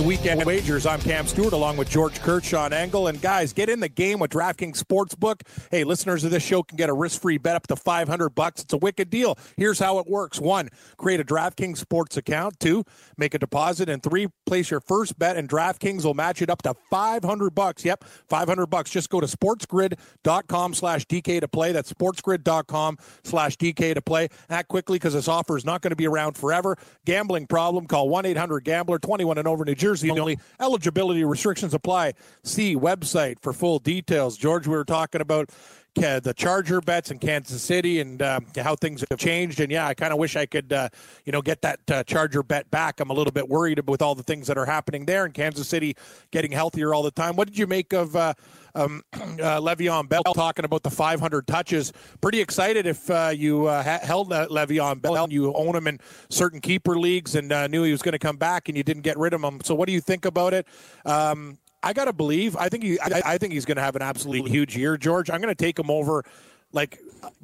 to Weekend Wagers. I'm Cam Stewart along with George Kurtz, Sean Engel. And guys, get in the game with DraftKings Sportsbook. Hey, listeners of this show can get a risk-free bet up to 500 bucks. It's a wicked deal. Here's how it works. One, create a DraftKings Sports account. Two, make a deposit. And three, place your first bet and DraftKings will match it up to 500 bucks. Yep, 500 bucks. Just go to sportsgrid.com slash DK to play. That's sportsgrid.com slash DK to play. Act quickly because this offer is not going to be around forever. Gambling problem, call 1-800-GAMBLER, 21 and over, New Jersey only. Eligibility restrictions apply. See website for full details. George, we were talking about the Charger bets in Kansas City and um, how things have changed. And yeah, I kind of wish I could, uh, you know, get that uh, Charger bet back. I'm a little bit worried with all the things that are happening there in Kansas City, getting healthier all the time. What did you make of uh, um, uh, Le'Veon Bell talking about the 500 touches? Pretty excited if uh, you uh, ha- held Le'Veon Bell and you own him in certain keeper leagues and uh, knew he was going to come back and you didn't get rid of him. So what do you think about it? Um, I gotta believe. I think he. I, I think he's going to have an absolutely huge year, George. I'm going to take him over. Like,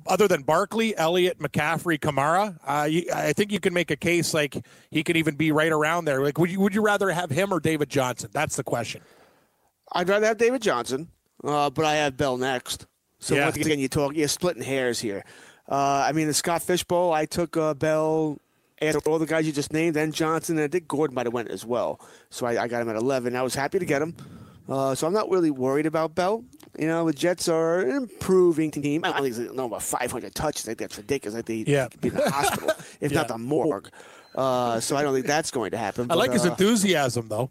other than Barkley, Elliott, McCaffrey, Kamara, uh, you, I think you can make a case like he could even be right around there. Like, would you would you rather have him or David Johnson? That's the question. I'd rather have David Johnson, uh, but I have Bell next. So Yeah. once again, you talk, you're splitting hairs here. Uh, I mean, the Scott Fish Bowl, I took uh, Bell after all the guys you just named, and Johnson, and I think Gordon might have went as well. So I, I got him at 11. I was happy to get him. Uh, so I'm not really worried about Bell. You know, the Jets are an improving team. I don't think they know about 500 touches. I think that's ridiculous. I think Yeah. could be in the hospital, if Yeah. not the morgue. Uh, so I don't think that's going to happen. I like his uh, enthusiasm, though.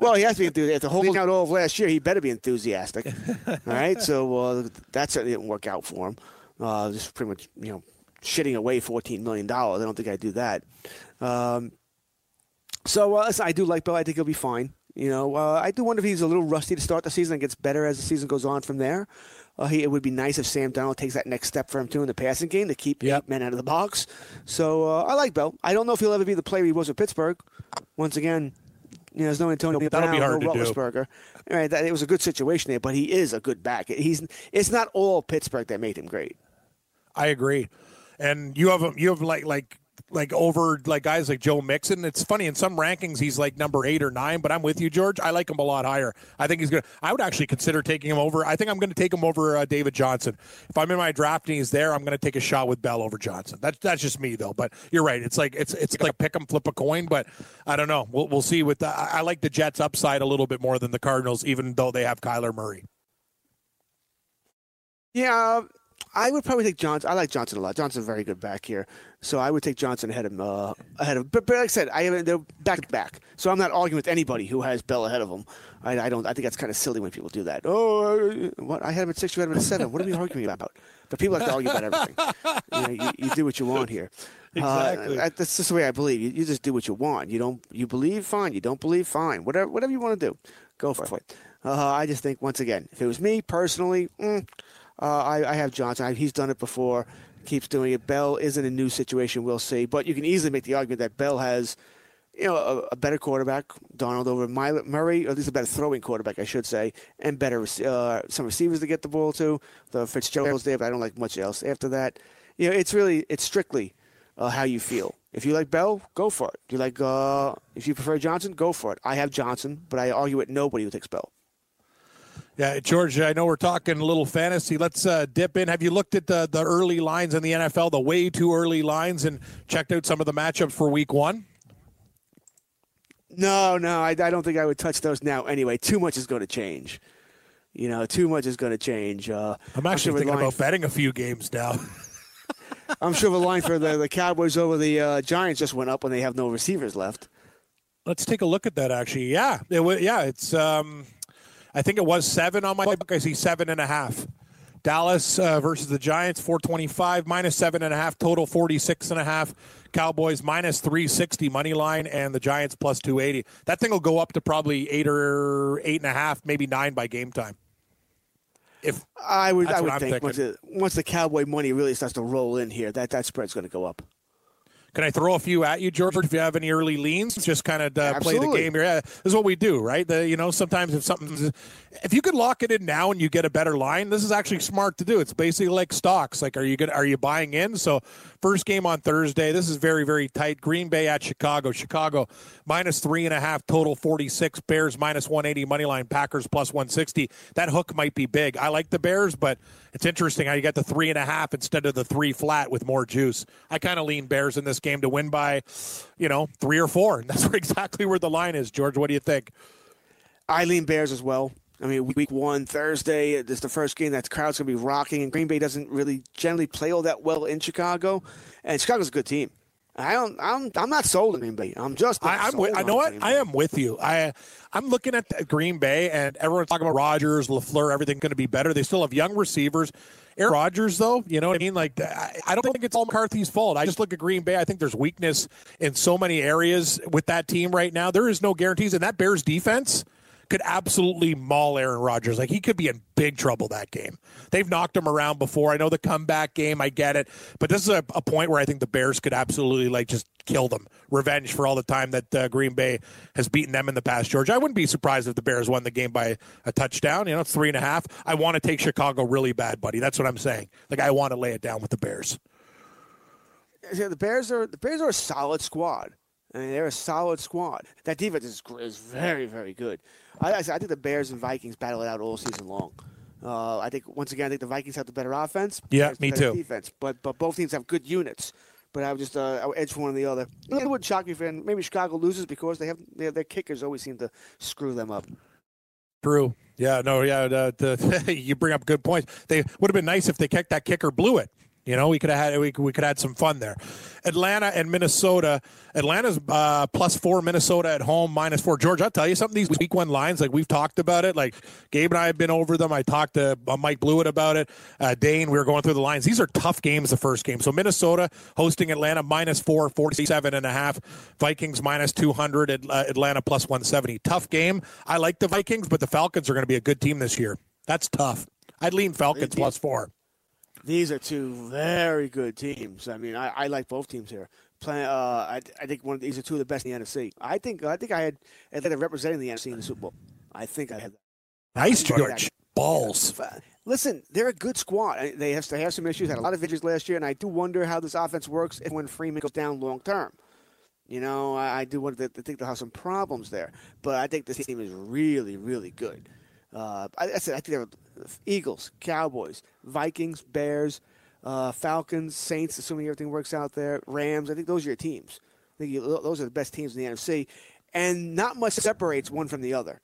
Well, he has to be enthusiastic. After holding out all of last year, he better be enthusiastic. all right, so uh, that certainly didn't work out for him. Uh, just pretty much, you know, shitting away fourteen million dollars. I don't think I'd do that. Um, so uh, listen, I do like Bell. I think he'll be fine. You know, uh, I do wonder if he's a little rusty to start the season and gets better as the season goes on from there. Uh, he, it would be nice if Sam Darnold takes that next step for him too in the passing game to keep Yep. men out of the box. So uh, I like Bell. I don't know if he'll ever be the player he was with Pittsburgh. Once again, you know, there's no Antonio That'll be Brown, hard no to do. Roethlisberger. All right, that, it was a good situation there, but he is a good back. He's it's not all Pittsburgh that made him great. I agree. And you have you have like like like over like guys like Joe Mixon. It's funny in some rankings he's like number eight or nine, but I'm with you, George. I like him a lot higher. I think he's gonna. I would actually consider taking him over. I think I'm going to take him over uh, David Johnson. If I'm in my draft and he's there, I'm going to take a shot with Bell over Johnson. That's that's just me though. But you're right. It's like it's it's like pick 'em, flip a coin. But I don't know. We'll we'll see. With the, I I like the Jets upside a little bit more than the Cardinals, even though they have Kyler Murray. Yeah, I would probably take Johnson. I like Johnson a lot. Johnson's a very good back here, so I would take Johnson ahead of him. Uh, ahead of, but, but like I said, I haven't. They're back to back, so I'm not arguing with anybody who has Bell ahead of him. I, I don't. I think that's kind of silly when people do that. Oh, uh, what? I had him at six. You had him at seven. What are we arguing about? But people have to argue about everything. You, know, you, you do what you want here. Exactly. Uh, that's just the way I believe. You, you just do what you want. You don't. You believe, fine. You don't believe, fine. Whatever. Whatever you want to do, go for it. Uh, I just think once again, if it was me personally, mm, uh, I, I have Johnson. I, he's done it before. Keeps doing it. Bell is in a new situation. We'll see. But you can easily make the argument that Bell has, you know, a, a better quarterback, Darnold over Miley, Murray, or at least a better throwing quarterback, I should say, and better uh, some receivers to get the ball to. The Fitzgerald's there, but I don't like much else after that. You know, it's really it's strictly uh, how you feel. If you like Bell, go for it. You like uh, if you prefer Johnson, go for it. I have Johnson, but I argue with nobody who takes Bell. Yeah, George, I know we're talking a little fantasy. Let's uh, dip in. Have you looked at the, the early lines in the NFL, the way too early lines, and checked out some of the matchups for week one? No, no, I, I don't think I would touch those now. Anyway, too much is going to change. You know, too much is going to change. Uh, I'm actually sure thinking about betting a few games now. I'm sure the line for the, the Cowboys over the uh, Giants just went up when they have no receivers left. Let's take a look at that. Actually, yeah, it yeah, it's. Um, I think it was seven on my book. I see seven and a half. Dallas uh, versus the Giants, 425, minus seven and a half, total 46 and a half. Cowboys minus 360 money line, and the Giants plus 280. That thing will go up to probably eight or eight and a half, maybe nine by game time. If I would, I would think once, the, once the Cowboy money really starts to roll in here, that, that spread's going to go up. Can I throw a few at you, George? If you have any early leans, just kind of uh, play the game here. Yeah, this is what we do, right? The, you know, sometimes if something's, if you could lock it in now and you get a better line, this is actually smart to do. It's basically like stocks. Like, are you good? Are you buying in? So, first game on Thursday. This is very, very tight. Green Bay at Chicago. Chicago minus three and a half total, forty six. Bears minus one eighty money line. Packers plus one sixty. That hook might be big. I like the Bears, but it's interesting how you get the three and a half instead of the three flat with more juice. I kind of lean Bears in this game to win by, you know, three or four. And that's exactly where the line is. George, what do you think? I lean Bears as well. I mean, week one, Thursday, is the first game that crowd's going to be rocking, and Green Bay doesn't really generally play all that well in Chicago, and Chicago's a good team. I don't, I'm, I'm not sold on Green Bay. I'm just. I, I'm sold with, I know what I am with you. I I'm looking at the Green Bay and everyone's talking about Rodgers, LaFleur, everything going to be better. They still have young receivers. Aaron Rodgers, though, you know what I mean? Like, I don't think it's all McCarthy's fault. I just look at Green Bay. I think there's weakness in so many areas with that team right now. There is no guarantees, and that Bears defense could absolutely maul Aaron Rodgers. Like he could be in big trouble that game. They've knocked him around before. I know the comeback game, I get it, but this is a, a point where I think the Bears could absolutely like just kill them, revenge for all the time that uh, Green Bay has beaten them in the past. George, I wouldn't be surprised if the Bears won the game by a touchdown. You know, it's three and a half. I want to take Chicago really bad, buddy. That's what I'm saying. Like I want to lay it down with the Bears. Yeah, the Bears are the Bears are a solid squad. I mean, they're a solid squad. That defense is, is very, very good. I, I, think the Bears and Vikings battle it out all season long. Uh, I think once again, I think the Vikings have the better offense. Yeah, me too. Defense, but but both teams have good units. But I would just uh, I would edge for one or the other. It wouldn't shock me if maybe Chicago loses because they have their, their kickers always seem to screw them up. True. Yeah. No. Yeah. The, the, you bring up good points. They would have been nice if they kicked that kicker blew it. You know, we could have had we, could- we could have had some fun there. Atlanta and Minnesota. Atlanta's uh, plus four. Minnesota at home minus four. George, I'll tell you something. These week one lines, like we've talked about it. Like Gabe and I have been over them. I talked to uh, Mike Blewett about it. Uh, Dane, we were going through the lines. These are tough games. The first game. So Minnesota hosting Atlanta minus four, 47 and a half. Vikings minus two hundred. At, uh, Atlanta plus one seventy. Tough game. I like the Vikings, but the Falcons are going to be a good team this year. That's tough. I'd lean Falcons plus four. These are two very good teams. I mean, I, I like both teams here. Play, uh, I, I think one of these are two of the best in the NFC. I think I think I had Atlanta representing the NFC in the Super Bowl. I think I had. Nice, I like George. Balls. Listen, they're a good squad. They have they have some issues. Had a lot of injuries last year, and I do wonder how this offense works if when Freeman goes down long term. You know, I, I do want to think they'll have some problems there, but I think this team is really, really good. Uh, I, I said I think they're Eagles, Cowboys, Vikings, Bears, uh, Falcons, Saints, assuming everything works out there, Rams. I think those are your teams. I think you, those are the best teams in the NFC, and not much separates one from the other.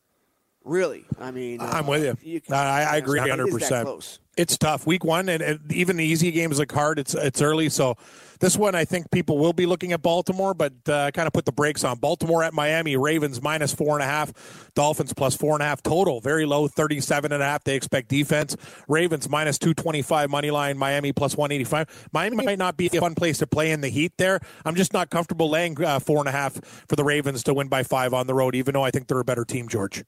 Really, I mean, I'm uh, with you. can- I, I agree it is that 100%. close. It's tough. Week one, and, and even the easy games look hard. It's it's early, so this one I think people will be looking at Baltimore, but uh, kind of put the brakes on. Baltimore at Miami, Ravens minus four and a half, Dolphins plus four and a half total. Very low, thirty-seven and a half. They expect defense. Ravens minus two twenty-five money line. Miami plus one eighty-five. Miami might not be a fun place to play in the heat. There, I'm just not comfortable laying uh, four and a half for the Ravens to win by five on the road, even though I think they're a better team. George.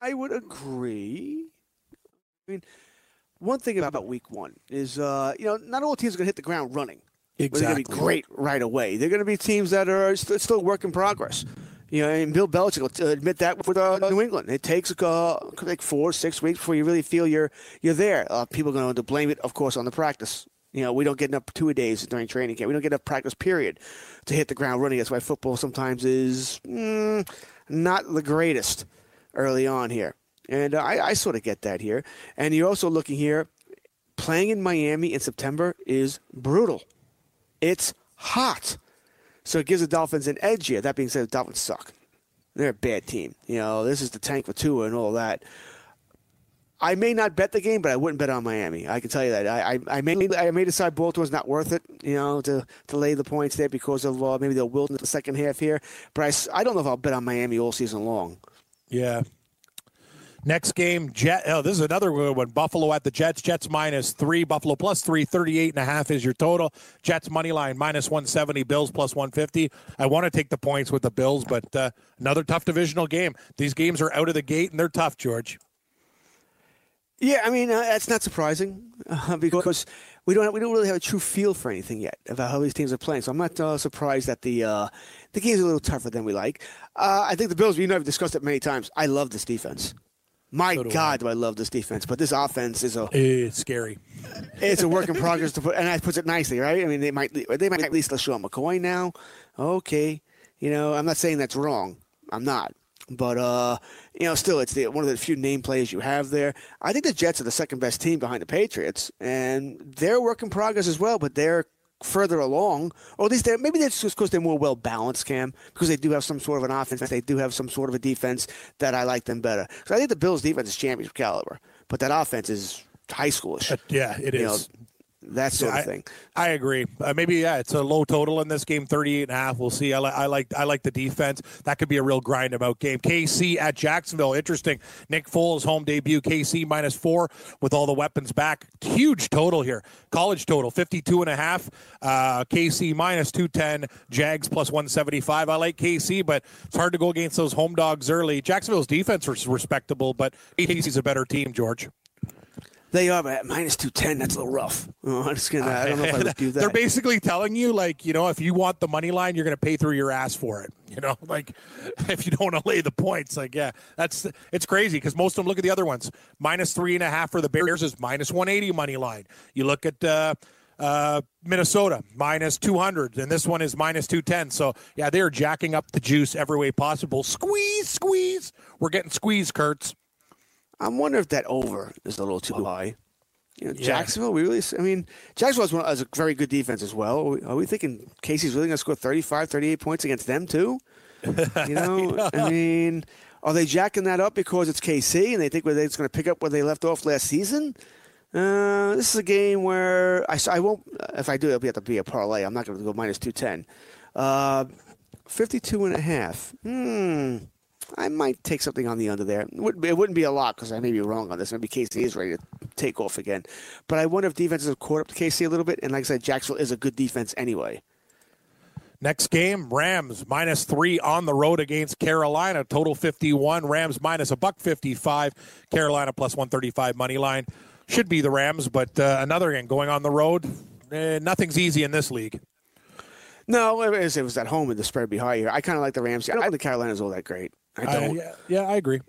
I would agree. I mean, one thing about week one is, uh, you know, not all teams are going to hit the ground running. Exactly. They're going to be great right away. They're going to be teams that are st- still work in progress. You know, and Bill Belichick will admit that with uh, New England. It takes uh, like four, six weeks before you really feel you're you're there. Uh, people are going to blame it, of course, on the practice. You know, we don't get enough two a days during training camp. We don't get enough practice period to hit the ground running. That's why football sometimes is mm, not the greatest early on here. And uh, I, I sort of get that here. And you're also looking here, playing in Miami in September is brutal. It's hot. So it gives the Dolphins an edge here. That being said, the Dolphins suck. They're a bad team. You know, this is the tank for Tua and all that. I may not bet the game, but I wouldn't bet on Miami. I can tell you that. I, I, I may I may decide Baltimore's not worth it, you know, to, to lay the points there because of uh, maybe they'll wilt in the second half here. But I, I don't know if I'll bet on Miami all season long. Yeah. Next game, Jet. Oh, this is another good one. Buffalo at the Jets. Jets minus three. Buffalo plus three. 38 and a half is your total. Jets money line minus 170. Bills plus 150. I want to take the points with the Bills, but uh, another tough divisional game. These games are out of the gate and they're tough, George. Yeah, I mean uh, that's not surprising uh, because we don't we don't really have a true feel for anything yet about how these teams are playing. So I'm not uh, surprised that the uh, the game's a little tougher than we like. Uh, I think the Bills. We know I've discussed it many times. I love this defense. My So do God, do I love this defense? But this offense is a It's scary. it's a work in progress to put, and that puts it nicely, right? I mean, they might they might at least LeSean McCoy now. Okay, you know, I'm not saying that's wrong. I'm not. But uh, you know, still, it's the, one of the few name players you have there. I think the Jets are the second best team behind the Patriots, and they're a work in progress as well. But they're further along, or at least they're maybe that's just because they're more well balanced, Cam, because they do have some sort of an offense. They do have some sort of a defense that I like them better. So I think the Bills' defense is championship caliber, but that offense is high schoolish. Uh, yeah, it You is. know, that sort I, of thing. I agree. Uh, maybe yeah, it's a low total in this game, 38 and a half. We'll see. I, li- I like I like the defense. That could be a real grind about game. KC at Jacksonville. Interesting. Nick Foles home debut. KC minus 4 with all the weapons back. Huge total here. College total 52 and a half. Uh, KC minus 210. Jags plus 175. I like KC, but it's hard to go against those home dogs early. Jacksonville's defense was respectable, but KC's a better team, George. They are, but at minus two ten, that's a little rough. Oh, I'm just gonna. I don't know if I would do that. They're basically telling you, like, you know, if you want the money line, you're going to pay through your ass for it. You know, like if you don't want to lay the points, like, yeah, that's it's crazy because most of them look at the other ones. Minus three and a half for the Bears is minus 180 money line. You look at uh, uh, Minnesota minus 200, and this one is minus 210. So yeah, they're jacking up the juice every way possible. Squeeze, squeeze. We're getting squeezed, Kurtz. I'm wondering if that over is a little too high. You know, Yeah. Jacksonville, we really. I mean, Jacksonville has, one, has a very good defense as well. Are we, are we thinking KC's really going to score 35, 38 points against them too? You know, I mean, are they jacking that up because it's KC and they think they're just going to pick up where they left off last season? Uh, this is a game where I, I won't. If I do, it'll be have to be a parlay. I'm not going to go minus two ten. Uh, 52 and a half. Hmm. I might take something on the under there. It wouldn't be, it wouldn't be a lot because I may be wrong on this. Maybe KC is ready to take off again. But I wonder if defenses have caught up to KC a little bit. And like I said, Jacksonville is a good defense anyway. Next game, Rams minus three on the road against Carolina. Total 51. Rams minus a buck 55. Carolina plus 135 money line. Should be the Rams, but uh, another again going on the road. Eh, nothing's easy in this league. No, it was, it was at home and the spread would be high here. I kind of like the Rams. I don't think the Carolinas all that great. I I- don't. yeah, yeah, I agree.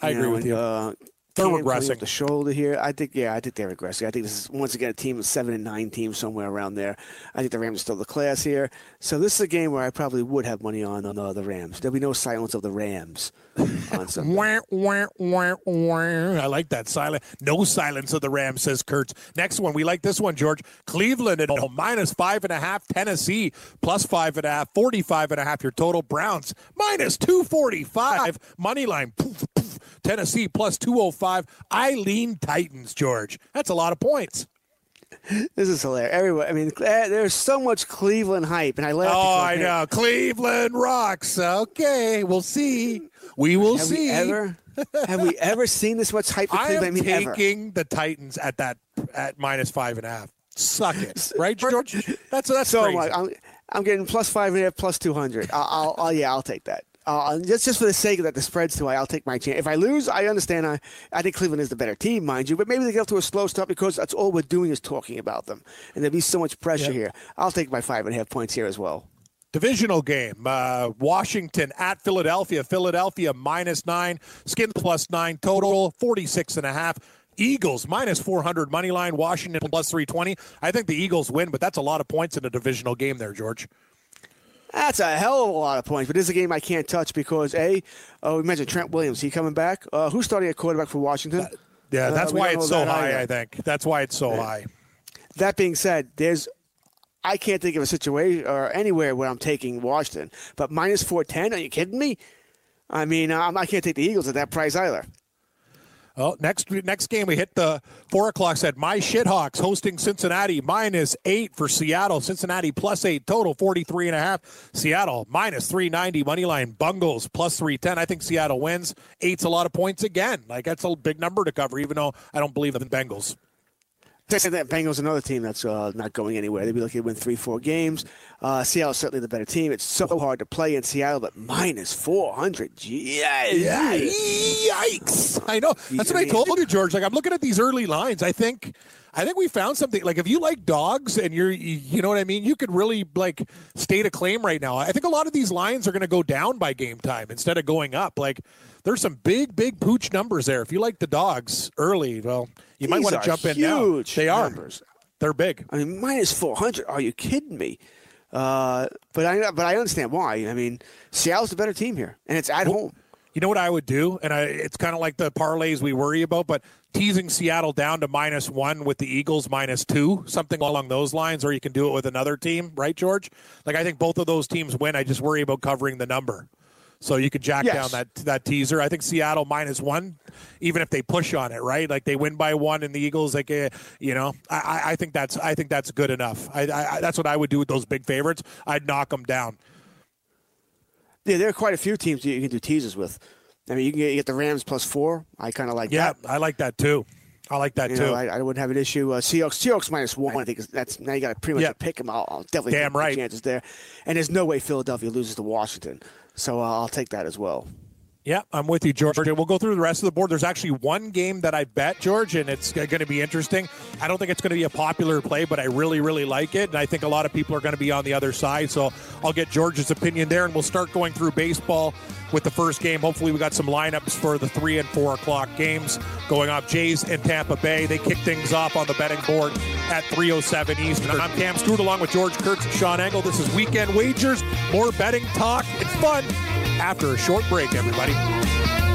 I You agree know, with you. Uh, They're regressing. The shoulder here. I think. Yeah, I think they're regressing. I think this is once again a team of seven and nine teams somewhere around there. I think the Rams are still the class here. So this is a game where I probably would have money on on uh, the Rams. There'll be no silence of the Rams on Sunday. Wah, wah, wah, wah. I like that silent. No silence of the Rams, says Kurtz. Next one, we like this one, George. Cleveland at home, minus five and a half. Tennessee, plus five and a half. 45 and a half your total. Browns, minus 245. Money line, poof. Tennessee plus 205. I lean Titans, George. That's a lot of points. This is hilarious. Everyone, I mean, eh, there's so much Cleveland hype, and I laugh. Oh, I know. Cleveland rocks. Okay, we'll see. We will Have see. we ever? have we ever seen this much hype for I Cleveland? am I mean, ever. taking the Titans at that at minus five and a half. Suck it, right, George? That's that's So crazy. much. I'm, I'm getting plus five and a half, plus two hundred. I'll, I'll, I'll, yeah, I'll take that. Uh, just just for the sake of that, the spread's too high. I'll take my chance. If I lose, I understand. I, I think Cleveland is the better team, mind you. But maybe they get off to a slow start because that's all we're doing is talking about them, and there'd be so much pressure here. I'll take my five and a half points here as well. Divisional game. Uh, Washington at Philadelphia. Philadelphia minus nine. Skins plus nine total. 46 and a half. Eagles minus 400 money line. Washington plus 320. I think the Eagles win, but that's a lot of points in a divisional game there, George. That's a hell of a lot of points, but this is a game I can't touch because a, oh, we mentioned Trent Williams. He coming back? Uh, who's starting at quarterback for Washington? Yeah, Uh, that's we why it's so that high, either. I think. That's why it's so high. That being said, there's I can't think of a situation or anywhere where I'm taking Washington. But minus four ten? Are you kidding me? I mean, um, I can't take the Eagles at that price either. Oh, next next game we hit the four o'clock set. My Shithawks hosting Cincinnati minus eight for Seattle. Cincinnati plus eight total forty three and a half. Seattle minus three ninety money line. Bungles plus three ten. I think Seattle wins. Eight's a lot of points again. Like that's a big number to cover. Even though I don't believe in the Bengals. That Bengals another team that's uh, not going anywhere. They'd be lucky to win three, four games. Uh, Seattle's certainly the better team. It's so hard to play in Seattle, but minus four hundred. Yeah, Yikes! I know. That's what I told you, George. Like I'm looking at these early lines. I think, I think we found something. Like if you like dogs and you're, you, you know what I mean, you could really like state a claim right now. I think a lot of these lines are going to go down by game time instead of going up. Like there's some big, big pooch numbers there. If you like the dogs early, well, you might want to jump in now. huge They are. numbers. They're big. I mean, minus four hundred. Are you kidding me? Uh, but I but I understand why. I mean, Seattle's the better team here, and it's at home. You know what I would do, and I, it's kind of like the parlays we worry about, but teasing Seattle down to minus one with the Eagles minus two, something along those lines, or you can do it with another team, right, George? Like I think both of those teams win. I just worry about covering the number. So you could jack Yes. down that that teaser. I think Seattle minus one, even if they push on it, right? Like they win by one, and the Eagles, like uh, you know, I, I- think that's I think that's good enough. I, I, that's what I would do with those big favorites. I'd knock them down. Yeah, there are quite a few teams you can do teasers with. I mean, you can get, you get the Rams plus four. I kind of like Yeah, that. I like that too. I like that You too. know, I, I wouldn't have an issue. Uh, Seahawks, Seahawks minus one. I think that's now you got to pretty much Yeah. pick them. I'll, I'll definitely Damn take right. chances there. And there's no way Philadelphia loses to Washington, so uh, I'll take that as well. Yeah, I'm with you, George. We'll go through the rest of the board. There's actually one game that I bet, George, and it's going to be interesting. I don't think it's going to be a popular play, but I really, really like it. And I think a lot of people are going to be on the other side. So I'll get George's opinion there, and we'll start going through baseball with the first game. Hopefully, we got some lineups for the three and four o'clock games going off. Jays and Tampa Bay. They kick things off on the betting board at 307 Eastern. I'm Cam Stewart along with George Kurtz and Sean Engel. This is Weekend Wagers. More betting talk. It's fun after a short break, everybody. Bye.